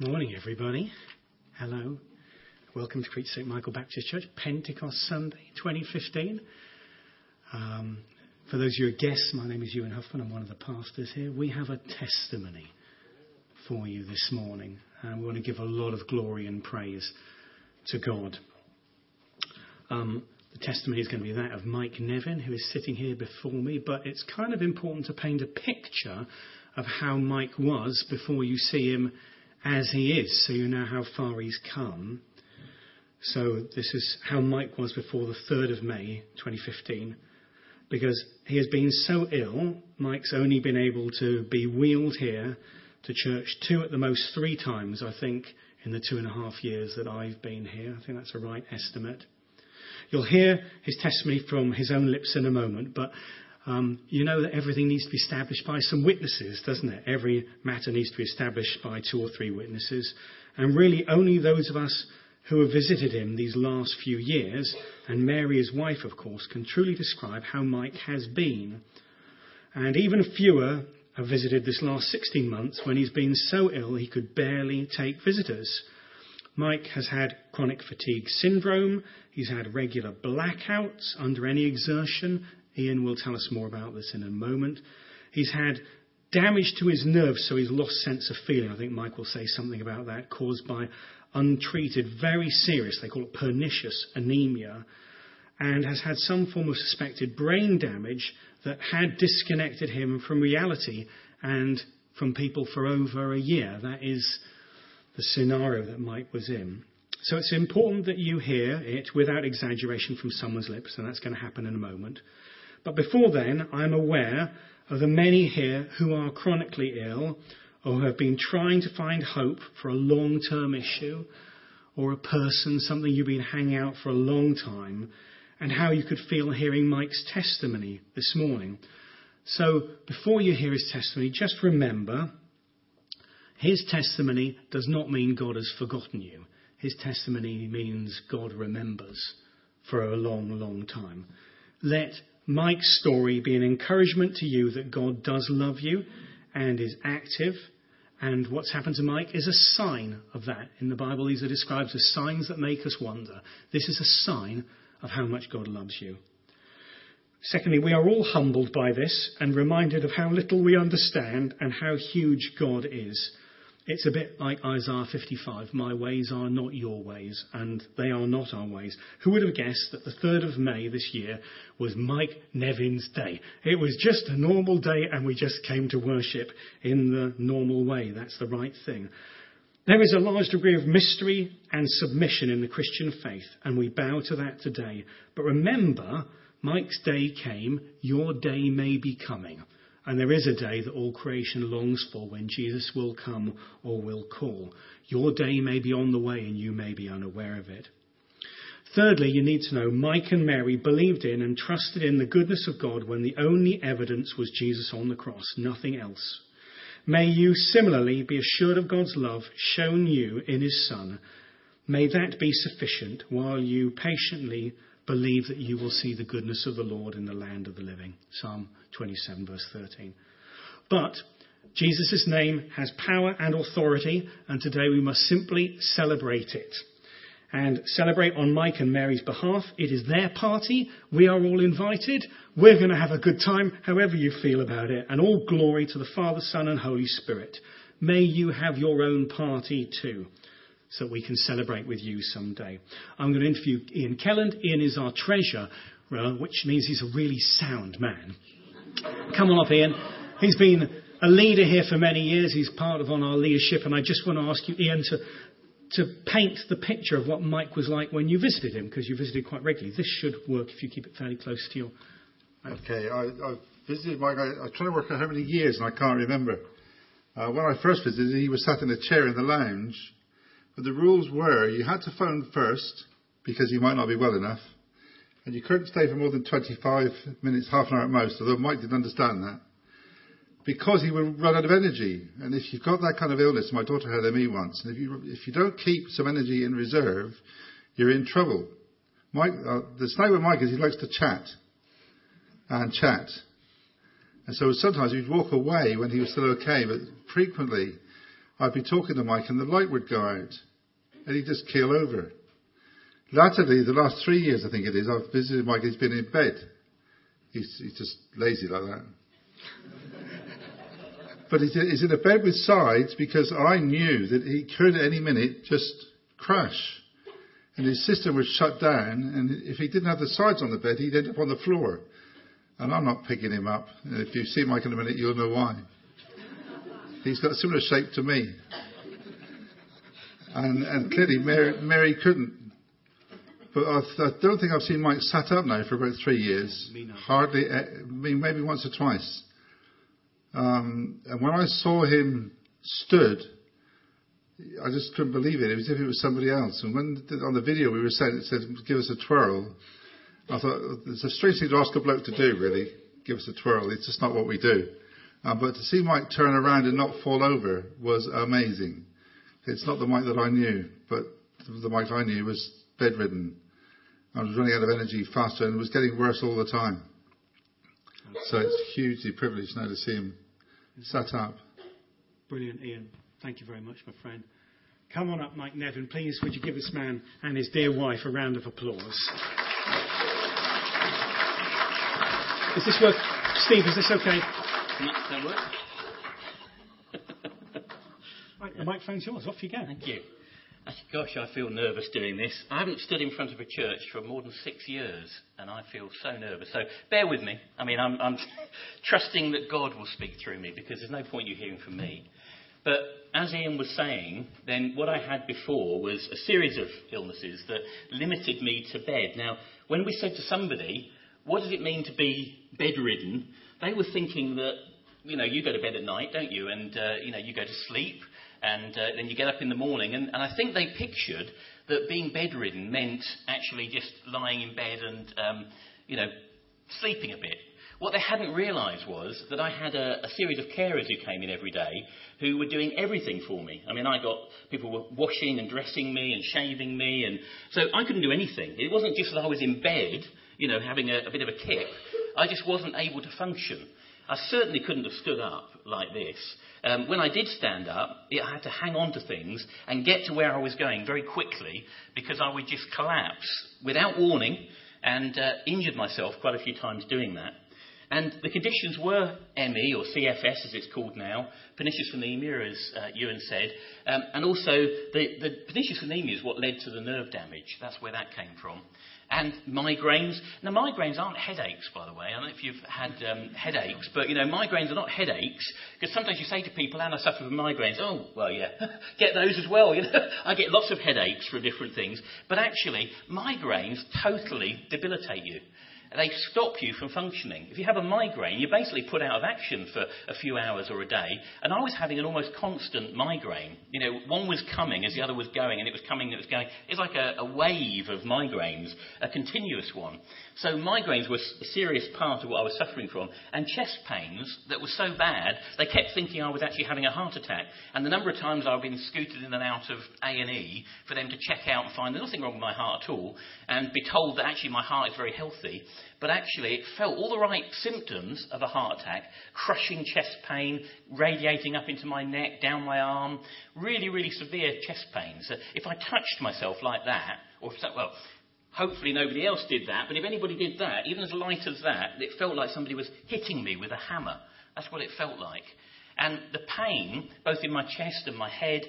Morning, everybody. Hello. Welcome to Crete St. Michael Baptist Church, Pentecost Sunday 2015. Um, for those of you who are guests, my name is Ewan Huffman. I'm one of the pastors here. We have a testimony for you this morning, and we want to give a lot of glory and praise to God. Um, the testimony is going to be that of Mike Nevin, who is sitting here before me, but it's kind of important to paint a picture of how Mike was before you see him as he is, so you know how far he's come. So this is how Mike was before the 3rd of May 2015. Because he has been so ill, Mike's only been able to be wheeled here to church two at the most three times, I think, in the two and a half years that I've been here. I think that's a right estimate. You'll hear his testimony from his own lips in a moment, but um, you know that everything needs to be established by some witnesses, doesn't it? Every matter needs to be established by two or three witnesses. And really, only those of us who have visited him these last few years, and Mary, his wife, of course, can truly describe how Mike has been. And even fewer have visited this last 16 months when he's been so ill he could barely take visitors. Mike has had chronic fatigue syndrome. He's had regular blackouts under any exertion Ian will tell us more about this in a moment. He's had damage to his nerves, so he's lost sense of feeling. I think Mike will say something about that, caused by untreated, very serious, they call it pernicious anemia, and has had some form of suspected brain damage that had disconnected him from reality and from people for over a year. That is the scenario that Mike was in. So it's important that you hear it without exaggeration from someone's lips, and that's going to happen in a moment. But before then, I'm aware of the many here who are chronically ill or who have been trying to find hope for a long term issue or a person, something you've been hanging out for a long time, and how you could feel hearing Mike's testimony this morning. So before you hear his testimony, just remember his testimony does not mean God has forgotten you. His testimony means God remembers for a long, long time. Let Mike's story be an encouragement to you that God does love you and is active. And what's happened to Mike is a sign of that. In the Bible, these are described as signs that make us wonder. This is a sign of how much God loves you. Secondly, we are all humbled by this and reminded of how little we understand and how huge God is. It's a bit like Isaiah 55 My ways are not your ways, and they are not our ways. Who would have guessed that the 3rd of May this year was Mike Nevin's day? It was just a normal day, and we just came to worship in the normal way. That's the right thing. There is a large degree of mystery and submission in the Christian faith, and we bow to that today. But remember, Mike's day came, your day may be coming. And there is a day that all creation longs for when Jesus will come or will call. Your day may be on the way and you may be unaware of it. Thirdly, you need to know Mike and Mary believed in and trusted in the goodness of God when the only evidence was Jesus on the cross, nothing else. May you similarly be assured of God's love shown you in His Son. May that be sufficient while you patiently believe that you will see the goodness of the Lord in the land of the living. Psalm 27, verse 13. But Jesus' name has power and authority, and today we must simply celebrate it. And celebrate on Mike and Mary's behalf. It is their party. We are all invited. We're going to have a good time, however you feel about it. And all glory to the Father, Son, and Holy Spirit. May you have your own party too so we can celebrate with you someday. I'm going to interview Ian Kelland. Ian is our treasurer, which means he's a really sound man. Come on up, Ian. He's been a leader here for many years. He's part of on our leadership, and I just want to ask you, Ian, to to paint the picture of what Mike was like when you visited him, because you visited quite regularly. This should work if you keep it fairly close to your. Okay, I, I visited Mike. I, I trying to work out how many years, and I can't remember. Uh, when I first visited, he was sat in a chair in the lounge, but the rules were you had to phone first because you might not be well enough, and you couldn't stay for more than 25 minutes, half an hour at most, although Mike didn't understand that, because he would run out of energy. And if you've got that kind of illness, my daughter had ME once, and if you, if you don't keep some energy in reserve, you're in trouble. Mike, uh, the snake with Mike is he likes to chat and chat. And so sometimes he'd walk away when he was still okay, but frequently I'd be talking to Mike and the light would go out and he'd just keel over. Latterly, the last three years, I think it is, I've visited Mike, he's been in bed. He's, he's just lazy like that. but he's, he's in a bed with sides because I knew that he could at any minute just crash. And his system was shut down, and if he didn't have the sides on the bed, he'd end up on the floor. And I'm not picking him up. And if you see Mike in a minute, you'll know why. He's got a similar shape to me. And, and clearly Mary, Mary couldn't. But I, I, don't think I've seen Mike sat up now for about three years. Hardly, eh, I mean, maybe once or twice. Um, and when I saw him stood, I just couldn't believe it. It was as if it was somebody else. And when on the video we were saying it said, "Give us a twirl," I thought it's a strange thing to ask a bloke to do. Really, give us a twirl. It's just not what we do. Um, but to see Mike turn around and not fall over was amazing. It's not the Mike that I knew, but the Mike I knew was bedridden. I was running out of energy faster and was getting worse all the time. So it's hugely privileged now to see him sat up. Brilliant, Ian. Thank you very much, my friend. Come on up, Mike Nevin. Please, would you give this man and his dear wife a round of applause? Is this work? Steve, is this okay? That work? Right, the microphone's yours. Off you go. Thank you. Gosh, I feel nervous doing this. I haven't stood in front of a church for more than six years, and I feel so nervous. So bear with me. I mean, I'm, I'm trusting that God will speak through me because there's no point you hearing from me. But as Ian was saying, then what I had before was a series of illnesses that limited me to bed. Now, when we said to somebody, what does it mean to be bedridden? They were thinking that, you know, you go to bed at night, don't you? And, uh, you know, you go to sleep and uh, then you get up in the morning. And, and, I think they pictured that being bedridden meant actually just lying in bed and, um, you know, sleeping a bit. What they hadn't realised was that I had a, a, series of carers who came in every day who were doing everything for me. I mean, I got people were washing and dressing me and shaving me, and so I couldn't do anything. It wasn't just that I was in bed, you know, having a, a bit of a kip. I just wasn't able to function. I certainly couldn't have stood up like this. Um, when I did stand up, I had to hang on to things and get to where I was going very quickly because I would just collapse without warning and uh, injured myself quite a few times doing that. And the conditions were ME, or CFS as it's called now, pernicious anemia, as uh, Ewan said, um, and also the, the pernicious anemia is what led to the nerve damage. That's where that came from and migraines. Now, migraines aren't headaches, by the way. I don't know if you've had um, headaches, but you know, migraines are not headaches because sometimes you say to people, "And I suffer from migraines." Oh, well, yeah, get those as well. You know, I get lots of headaches for different things, but actually, migraines totally debilitate you they stop you from functioning. If you have a migraine, you're basically put out of action for a few hours or a day. And I was having an almost constant migraine. You know, one was coming as the other was going, and it was coming and it was going. It's like a, a wave of migraines, a continuous one. So migraines were a serious part of what I was suffering from. And chest pains that were so bad, they kept thinking I was actually having a heart attack. And the number of times I've been scooted in and out of A&E for them to check out and find there's nothing wrong with my heart at all, and be told that actually my heart is very healthy but actually it felt all the right symptoms of a heart attack crushing chest pain, radiating up into my neck, down my arm, really, really severe chest pains. If I touched myself like that, or if, well, hopefully nobody else did that, but if anybody did that, even as light as that, it felt like somebody was hitting me with a hammer. That's what it felt like. And the pain, both in my chest and my head,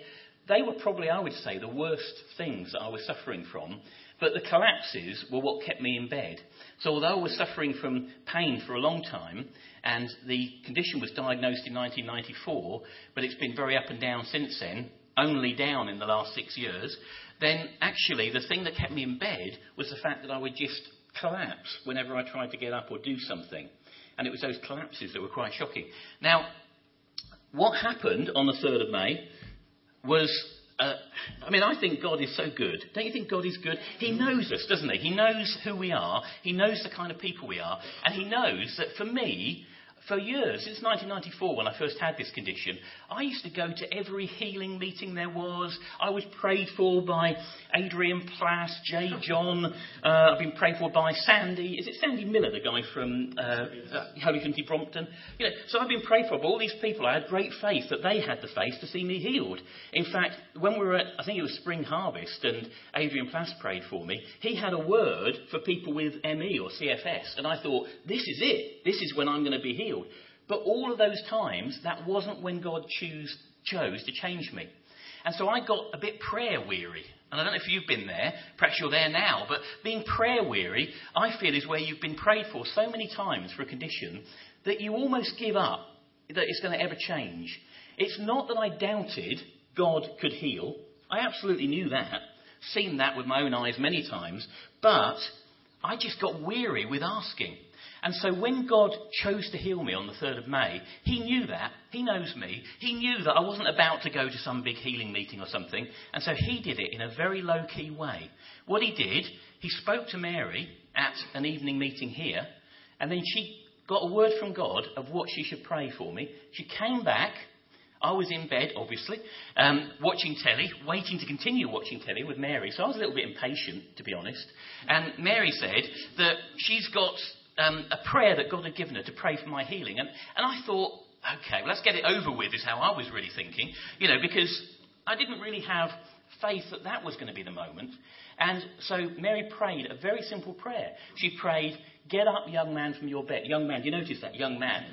they were probably, I would say, the worst things that I was suffering from. But the collapses were what kept me in bed. So although I was suffering from pain for a long time, and the condition was diagnosed in 1994, but it's been very up and down since then, only down in the last six years, then actually the thing that kept me in bed was the fact that I would just collapse whenever I tried to get up or do something. And it was those collapses that were quite shocking. Now, what happened on the 3rd of May was uh, I mean, I think God is so good. Don't you think God is good? He knows us, doesn't he? He knows who we are. He knows the kind of people we are. And he knows that for me, for years, since 1994, when I first had this condition, I used to go to every healing meeting there was. I was prayed for by Adrian Plass, J. John. Uh, I've been prayed for by Sandy. Is it Sandy Miller, the guy from uh, uh, Holy Trinity Brompton? You know, so I've been prayed for by all these people. I had great faith that they had the faith to see me healed. In fact, when we were at, I think it was Spring Harvest, and Adrian Plass prayed for me, he had a word for people with ME or CFS, and I thought, this is it. This is when I'm going to be healed healed. But all of those times, that wasn't when God choose, chose to change me. And so I got a bit prayer weary. And I don't know if you've been there, perhaps you're there now, but being prayer weary, I feel, is where you've been prayed for so many times for a condition that you almost give up that it's going to ever change. It's not that I doubted God could heal. I absolutely knew that, seen that with my own eyes many times, but I just got weary with asking. And so when God chose to heal me on the 3rd of May, He knew that. He knows me. He knew that I wasn't about to go to some big healing meeting or something. And so He did it in a very low key way. What He did, He spoke to Mary at an evening meeting here, and then she got a word from God of what she should pray for me. She came back. I was in bed, obviously, um, watching telly, waiting to continue watching telly with Mary. So I was a little bit impatient, to be honest. And Mary said that she's got um, a prayer that God had given her to pray for my healing. And, and I thought, okay, well, let's get it over with, is how I was really thinking, you know, because I didn't really have faith that that was going to be the moment. And so Mary prayed a very simple prayer. She prayed, Get up, young man, from your bed. Young man, you notice that? Young man.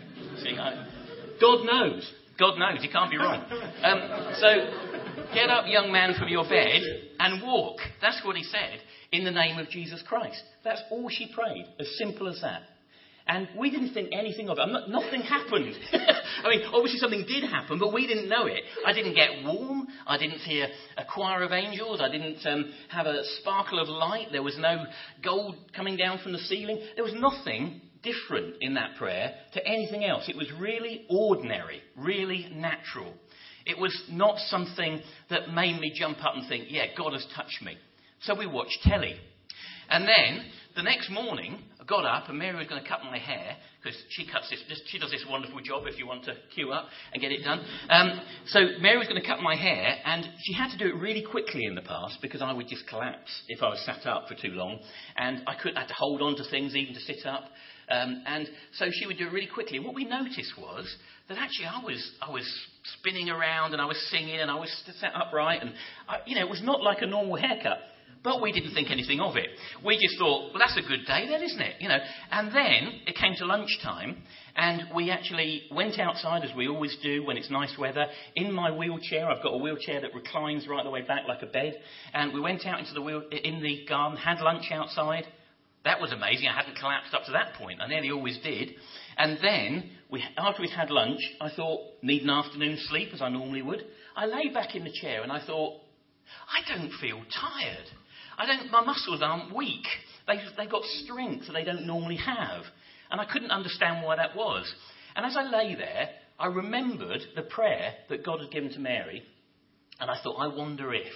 See, I, God knows. God knows. He can't be wrong. Um, so, get up, young man, from your bed and walk. That's what he said in the name of Jesus Christ. That's all she prayed, as simple as that. And we didn't think anything of it. Not, nothing happened. I mean, obviously something did happen, but we didn't know it. I didn't get warm. I didn't hear a choir of angels. I didn't um, have a sparkle of light. There was no gold coming down from the ceiling. There was nothing different in that prayer to anything else. It was really ordinary, really natural. It was not something that made me jump up and think, yeah, God has touched me. So we watched telly. And then the next morning, I got up and Mary was going to cut my hair because she cuts this, she does this wonderful job if you want to queue up and get it done. Um, so Mary was going to cut my hair and she had to do it really quickly in the past because I would just collapse if I was sat up for too long and I could I had to hold on to things even to sit up. Um, and so she would do it really quickly. What we noticed was that actually I was, I was spinning around and I was singing and I was sat upright and, I, you know, it was not like a normal haircut. But we didn't think anything of it. We just thought, well, that's a good day then, isn't it? You know. And then it came to lunchtime, and we actually went outside as we always do when it's nice weather. In my wheelchair, I've got a wheelchair that reclines right the way back like a bed, and we went out into the wheel, in the garden, had lunch outside. That was amazing. I hadn't collapsed up to that point. I nearly always did. And then, we, after we'd had lunch, I thought, need an afternoon sleep as I normally would. I lay back in the chair and I thought, I don't feel tired. I don't, my muscles aren't weak. They, they've got strength that they don't normally have. And I couldn't understand why that was. And as I lay there, I remembered the prayer that God had given to Mary. And I thought, I wonder if.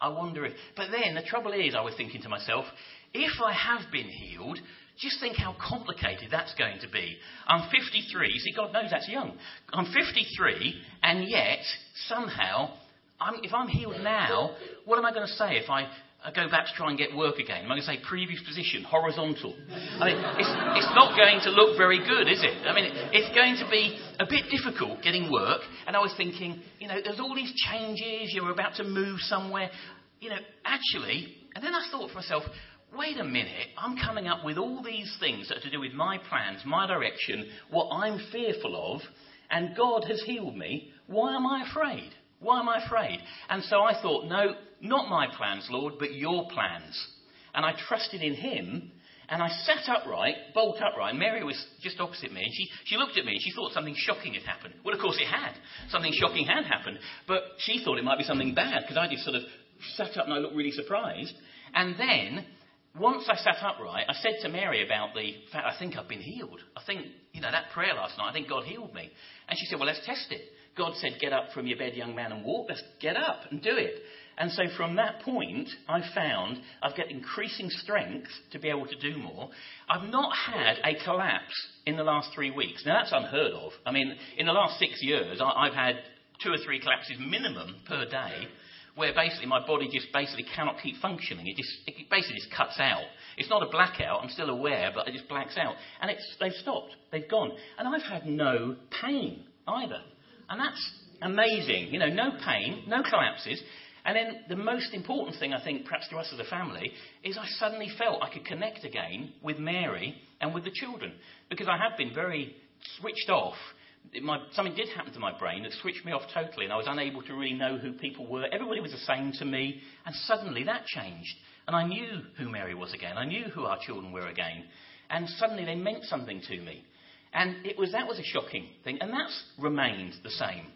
I wonder if. But then the trouble is, I was thinking to myself, if I have been healed, just think how complicated that's going to be. I'm 53. See, God knows that's young. I'm 53, and yet, somehow, I'm, if I'm healed now, what am I going to say if I I go back to try and get work again. Am I'm going to say previous position, horizontal. I mean, it's, it's not going to look very good, is it? I mean, it's going to be a bit difficult getting work. And I was thinking, you know, there's all these changes, you're about to move somewhere. You know, actually, and then I thought for myself, wait a minute, I'm coming up with all these things that are to do with my plans, my direction, what I'm fearful of, and God has healed me. Why am I afraid? Why am I afraid? And so I thought, no, not my plans, Lord, but your plans. And I trusted in him, and I sat upright, bolt upright. Mary was just opposite me, and she, she looked at me and she thought something shocking had happened. Well, of course it had. Something shocking had happened. But she thought it might be something bad, because I just sort of sat up and I looked really surprised. And then, once I sat upright, I said to Mary about the fact I think I've been healed. I think, you know, that prayer last night, I think God healed me. And she said, well, let's test it. God said, Get up from your bed, young man, and walk. Let's get up and do it. And so from that point, I found I've got increasing strength to be able to do more. I've not had a collapse in the last three weeks. Now, that's unheard of. I mean, in the last six years, I've had two or three collapses minimum per day where basically my body just basically cannot keep functioning. It just it basically just cuts out. It's not a blackout. I'm still aware, but it just blacks out. And it's, they've stopped. They've gone. And I've had no pain either. And that's amazing. You know, no pain, no collapses. And then the most important thing, I think, perhaps to us as a family, is I suddenly felt I could connect again with Mary and with the children. Because I had been very switched off. My, something did happen to my brain that switched me off totally, and I was unable to really know who people were. Everybody was the same to me, and suddenly that changed. And I knew who Mary was again. I knew who our children were again. And suddenly they meant something to me. And it was, that was a shocking thing. And that's remained the same.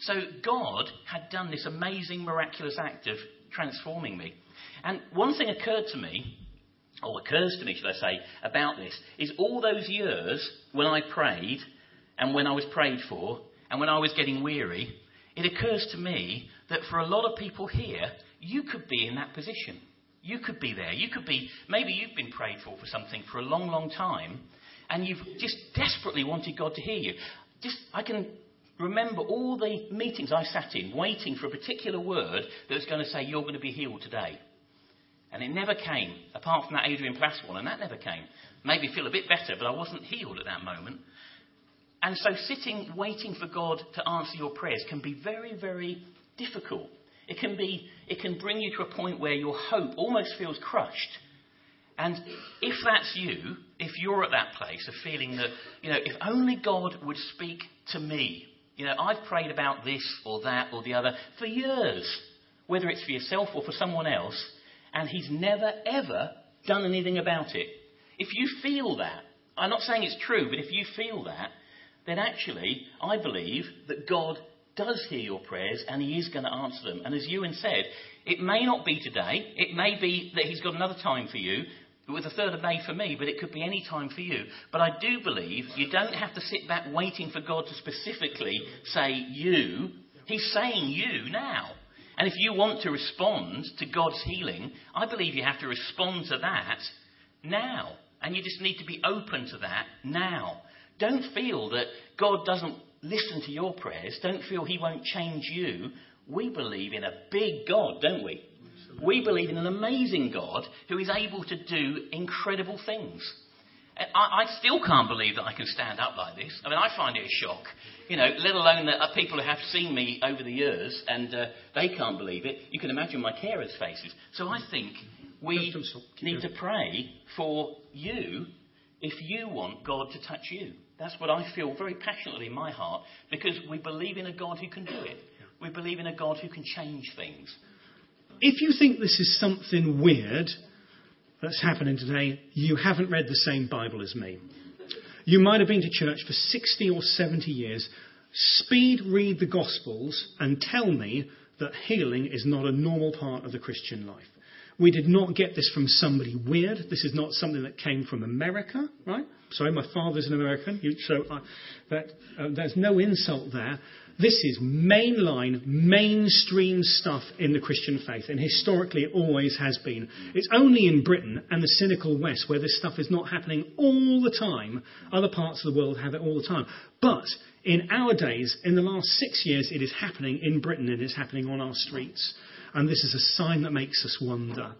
So God had done this amazing, miraculous act of transforming me. And one thing occurred to me, or occurs to me, should I say, about this, is all those years when I prayed, and when I was prayed for, and when I was getting weary, it occurs to me that for a lot of people here, you could be in that position. You could be there. You could be, maybe you've been prayed for for something for a long, long time, and you've just desperately wanted God to hear you. Just, I can remember all the meetings I sat in, waiting for a particular word that was going to say, You're going to be healed today. And it never came, apart from that Adrian Plass one, and that never came. Made me feel a bit better, but I wasn't healed at that moment. And so sitting, waiting for God to answer your prayers can be very, very difficult. It can, be, it can bring you to a point where your hope almost feels crushed. And if that's you, if you're at that place of feeling that, you know, if only God would speak to me, you know, I've prayed about this or that or the other for years, whether it's for yourself or for someone else, and He's never, ever done anything about it. If you feel that, I'm not saying it's true, but if you feel that, then actually, I believe that God does hear your prayers and He is going to answer them. And as Ewan said, it may not be today. It may be that He's got another time for you. with the 3rd of May for me, but it could be any time for you. But I do believe you don't have to sit back waiting for God to specifically say you. He's saying you now. And if you want to respond to God's healing, I believe you have to respond to that now. And you just need to be open to that now. Don't feel that God doesn't listen to your prayers. Don't feel He won't change you. We believe in a big God, don't we? We believe in an amazing God who is able to do incredible things. I, I, still can't believe that I can stand up like this. I mean, I find it a shock, you know, let alone that people who have seen me over the years and uh, they can't believe it. You can imagine my carers' faces. So I think we need to pray for you if you want God to touch you. That's what I feel very passionately in my heart because we believe in a God who can do it. We believe in a God who can change things. If you think this is something weird that's happening today, you haven't read the same Bible as me. You might have been to church for 60 or 70 years. Speed read the Gospels and tell me that healing is not a normal part of the Christian life. We did not get this from somebody weird. This is not something that came from America, right? Sorry, my father's an American, so I, that, uh, there's no insult there. This is mainline, mainstream stuff in the Christian faith, and historically it always has been. It's only in Britain and the cynical West where this stuff is not happening all the time. Other parts of the world have it all the time. But in our days, in the last six years, it is happening in Britain and it's happening on our streets and this is a sign that makes us wonder.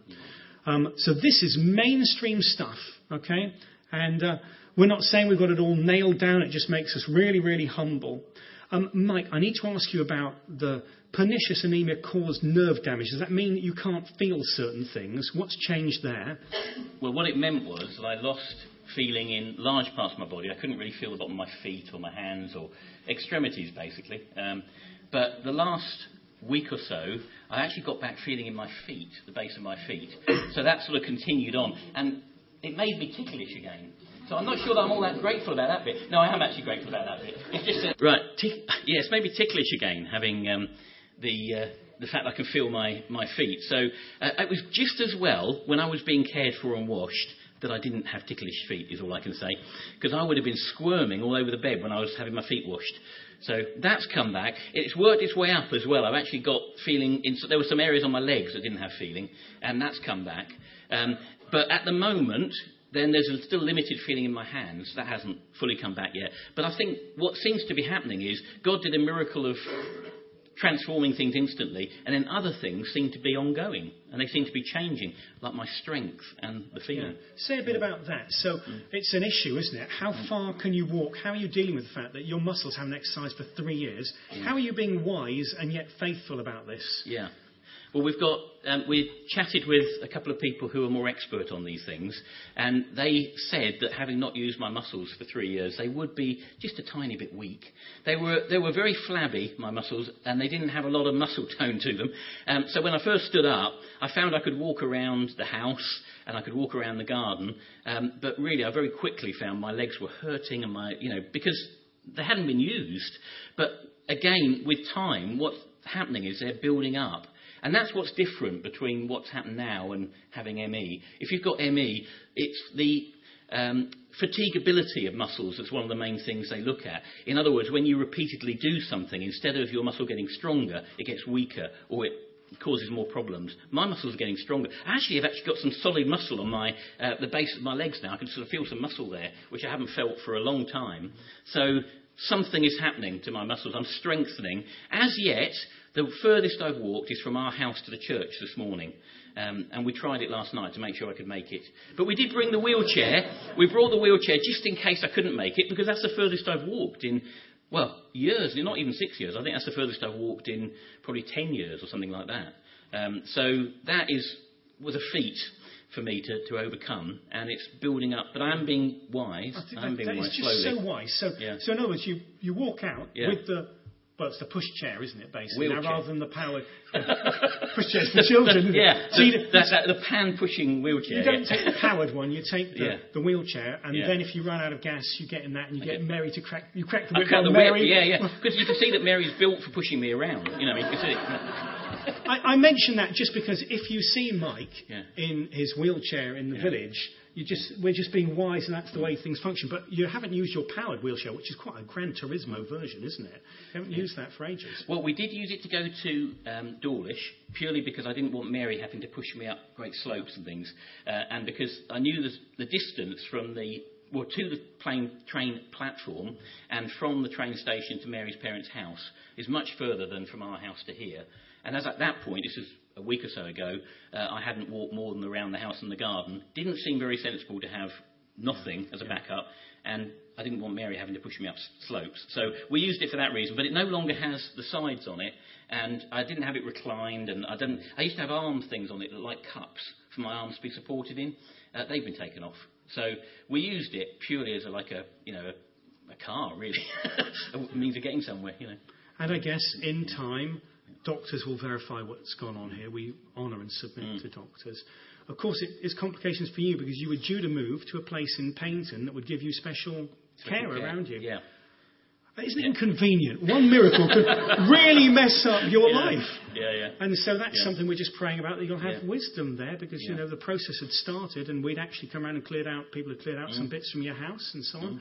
Um, so this is mainstream stuff, okay? And uh, we're not saying we've got it all nailed down. It just makes us really, really humble. Um, Mike, I need to ask you about the pernicious anemia caused nerve damage. Does that mean that you can't feel certain things? What's changed there? Well, what it meant was that I lost feeling in large parts of my body. I couldn't really feel the bottom of my feet or my hands or extremities, basically. Um, but the last week or so, I actually got back feeling in my feet, the base of my feet. So that sort of continued on. And it made me ticklish again. So I'm not sure that I'm all that grateful about that bit. No, I am actually grateful about that bit. It's just right. Tick, yes, maybe ticklish again, having um, the uh, the fact I can feel my my feet. So uh, it was just as well when I was being cared for and washed that I didn't have ticklish feet. Is all I can say, because I would have been squirming all over the bed when I was having my feet washed. So that's come back. It's worked its way up as well. I've actually got feeling. In, there were some areas on my legs that didn't have feeling, and that's come back. Um, but at the moment, then there's a still limited feeling in my hands. That hasn't fully come back yet. But I think what seems to be happening is God did a miracle of transforming things instantly, and then other things seem to be ongoing, and they seem to be changing, like my strength and the feeling. Yeah. Say a bit about that. So mm. it's an issue, isn't it? How mm. far can you walk? How are you dealing with the fact that your muscles haven't exercised for three years? Mm. How are you being wise and yet faithful about this? Yeah. Well, we've got um, we chatted with a couple of people who are more expert on these things, and they said that having not used my muscles for three years, they would be just a tiny bit weak. They were they were very flabby, my muscles, and they didn't have a lot of muscle tone to them. Um, so when I first stood up, I found I could walk around the house and I could walk around the garden, um, but really I very quickly found my legs were hurting and my you know because they hadn't been used. But again, with time, what's happening is they're building up. And that's what's different between what's happened now and having ME. If you've got ME, it's the um, fatigability of muscles that's one of the main things they look at. In other words, when you repeatedly do something, instead of your muscle getting stronger, it gets weaker or it causes more problems. My muscles are getting stronger. Actually, I've actually got some solid muscle on my uh, the base of my legs now. I can sort of feel some muscle there, which I haven't felt for a long time. So something is happening to my muscles. I'm strengthening. As yet, the furthest I've walked is from our house to the church this morning. Um, and we tried it last night to make sure I could make it. But we did bring the wheelchair. We brought the wheelchair just in case I couldn't make it because that's the furthest I've walked in, well, years, not even six years. I think that's the furthest I've walked in probably 10 years or something like that. Um, so that is, was a feat for me to, to overcome, and it's building up. But I am being wise. I am being that wise is just slowly. so wise. So, yeah. so in other words, you, you walk out yeah. with the well, it's the push chair, isn't it, basically? Now, rather than the powered push chairs for children. yeah, so the, that, that, the pan pushing wheelchair. You don't yeah. take the powered one. You take the, yeah. the wheelchair, and yeah. then if you run out of gas, you get in that, and you get Mary to crack. You crack the whip. Crack the Mary. Whip, yeah, yeah. Because you can see that Mary's built for pushing me around. You know, you can see. I, I mention that just because if you see Mike in his wheelchair in the village you just, we're just being wise, and that's the way things function. But you haven't used your powered wheelchair, which is quite a Gran Turismo version, isn't it? You haven't used that for ages. Well, we did use it to go to um, Dawlish, purely because I didn't want Mary having to push me up great slopes and things, uh, and because I knew the, the distance from the well, to the plane, train platform and from the train station to Mary's parents' house is much further than from our house to here. And as at that point, this is a week or so ago, uh, I hadn't walked more than around the house and the garden. Didn't seem very sensible to have nothing as a backup, and I didn't want Mary having to push me up slopes. So we used it for that reason, but it no longer has the sides on it, and I didn't have it reclined, and I didn't. I used to have arm things on it like cups for my arms to be supported in. Uh, they've been taken off. So we used it purely as a, like a you know a, a car really, a means of getting somewhere, you know. And I guess in time doctors will verify what's gone on here. We honour and submit mm. to doctors. Of course, it is complications for you because you were due to move to a place in Paignton that would give you special, care, care, around you. Yeah. Isn't it inconvenient? One miracle could really mess up your yeah. life. Yeah, yeah. And so that's yeah. something we're just praying about that you'll have yeah. wisdom there because, you know, the process had started and we'd actually come around and cleared out, people had cleared out mm. some bits from your house and so on. Mm.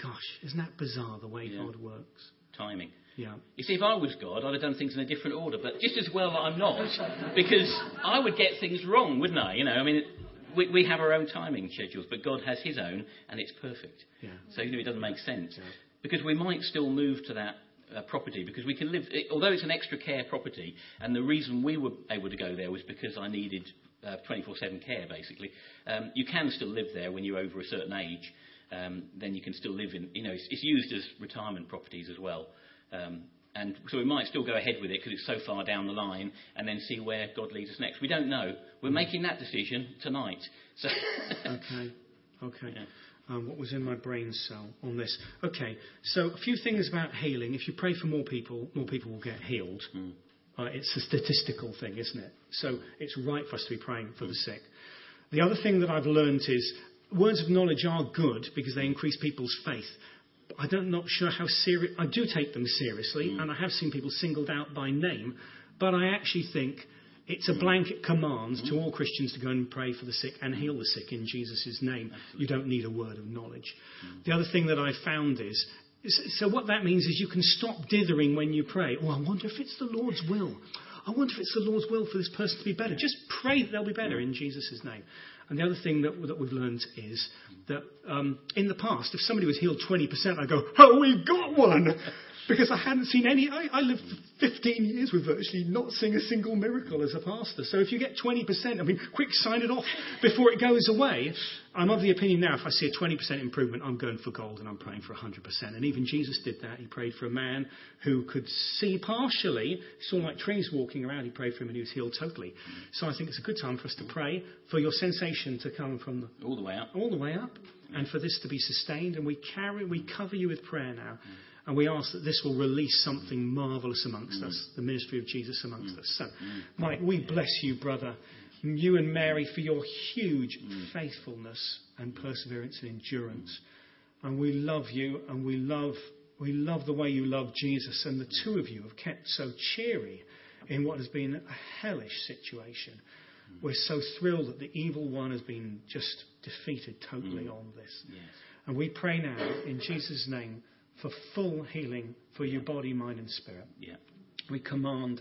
Gosh, isn't that bizarre the way God works? Timing. Yeah. You see, if I was God, I'd have done things in a different order. But just as well that I'm not, because I would get things wrong, wouldn't I? You know, I mean, we, we have our own timing schedules, but God has His own, and it's perfect. Yeah. So you know, it doesn't make sense yeah. because we might still move to that uh, property because we can live. It, although it's an extra care property, and the reason we were able to go there was because I needed 24/7 uh, care, basically. Um, you can still live there when you're over a certain age. Um, then you can still live in. You know, it's, it's used as retirement properties as well. Um, and so we might still go ahead with it because it's so far down the line and then see where God leads us next. We don't know. We're making that decision tonight. So okay. Okay. Yeah. Um, what was in my brain cell on this? Okay. So a few things about healing. If you pray for more people, more people will get healed. Mm. Uh, it's a statistical thing, isn't it? So it's right for us to be praying for mm. the sick. The other thing that I've learned is words of knowledge are good because they increase people's faith. I'm not sure how serious. I do take them seriously, mm. and I have seen people singled out by name, but I actually think it's a mm. blanket command mm. to all Christians to go and pray for the sick and heal the sick in Jesus' name. Absolutely. You don't need a word of knowledge. Mm. The other thing that I found is So what that means is you can stop dithering when you pray. Oh, I wonder if it's the Lord's will. I wonder if it's the Lord's will for this person to be better. Just pray that they'll be better in Jesus' name. And the other thing that, that we've learned is that um, in the past, if somebody was healed 20%, I'd go, oh, we've got one! Because I hadn't seen any. I, I, lived 15 years with virtually not seeing a single miracle as a pastor. So if you get 20%, I mean, quick sign it off before it goes away. I'm of the opinion now, if I see a 20% improvement, I'm going for gold and I'm praying for 100%. And even Jesus did that. He prayed for a man who could see partially, he saw like trees walking around. He prayed for him and he was healed totally. So I think it's a good time for us to pray for your sensation to come from the, all the way up, all the way up, and for this to be sustained. And we carry, we cover you with prayer now. And we ask that this will release something marvellous amongst mm. us, the ministry of Jesus amongst mm. us. So, mm. Mike, we bless you, brother, you and Mary, for your huge mm. faithfulness and perseverance and endurance. And we love you, and we love, we love the way you love Jesus. And the two of you have kept so cheery in what has been a hellish situation. Mm. We're so thrilled that the evil one has been just defeated totally mm. on this. Yes. And we pray now, in Jesus' name, for full healing for your body, mind, and spirit. Yeah. We command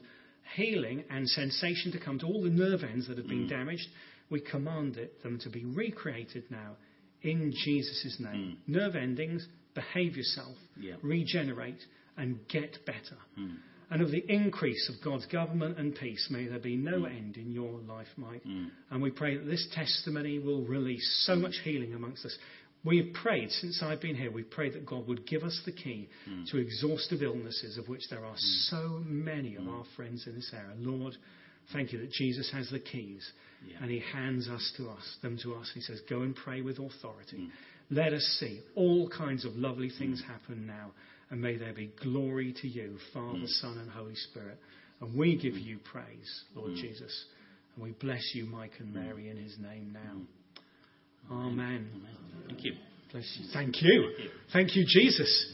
healing and sensation to come to all the nerve ends that have been mm. damaged. We command it, them to be recreated now in Jesus' name. Mm. Nerve endings, behave yourself, yeah. regenerate, and get better. Mm. And of the increase of God's government and peace, may there be no mm. end in your life, Mike. Mm. And we pray that this testimony will release so much healing amongst us. We've prayed since I've been here, we've prayed that God would give us the key mm. to exhaustive illnesses, of which there are mm. so many of mm. our friends in this area. Lord, thank you that Jesus has the keys yeah. and he hands us to us, them to us. He says, Go and pray with authority. Mm. Let us see all kinds of lovely things mm. happen now, and may there be glory to you, Father, Mm. Son, and Holy Spirit. And we give you praise, Lord. Jesus. And we bless you, Mike and Mary, in his name now. Amen. Thank you. Bless. Thank you. Thank you. Thank you, Jesus.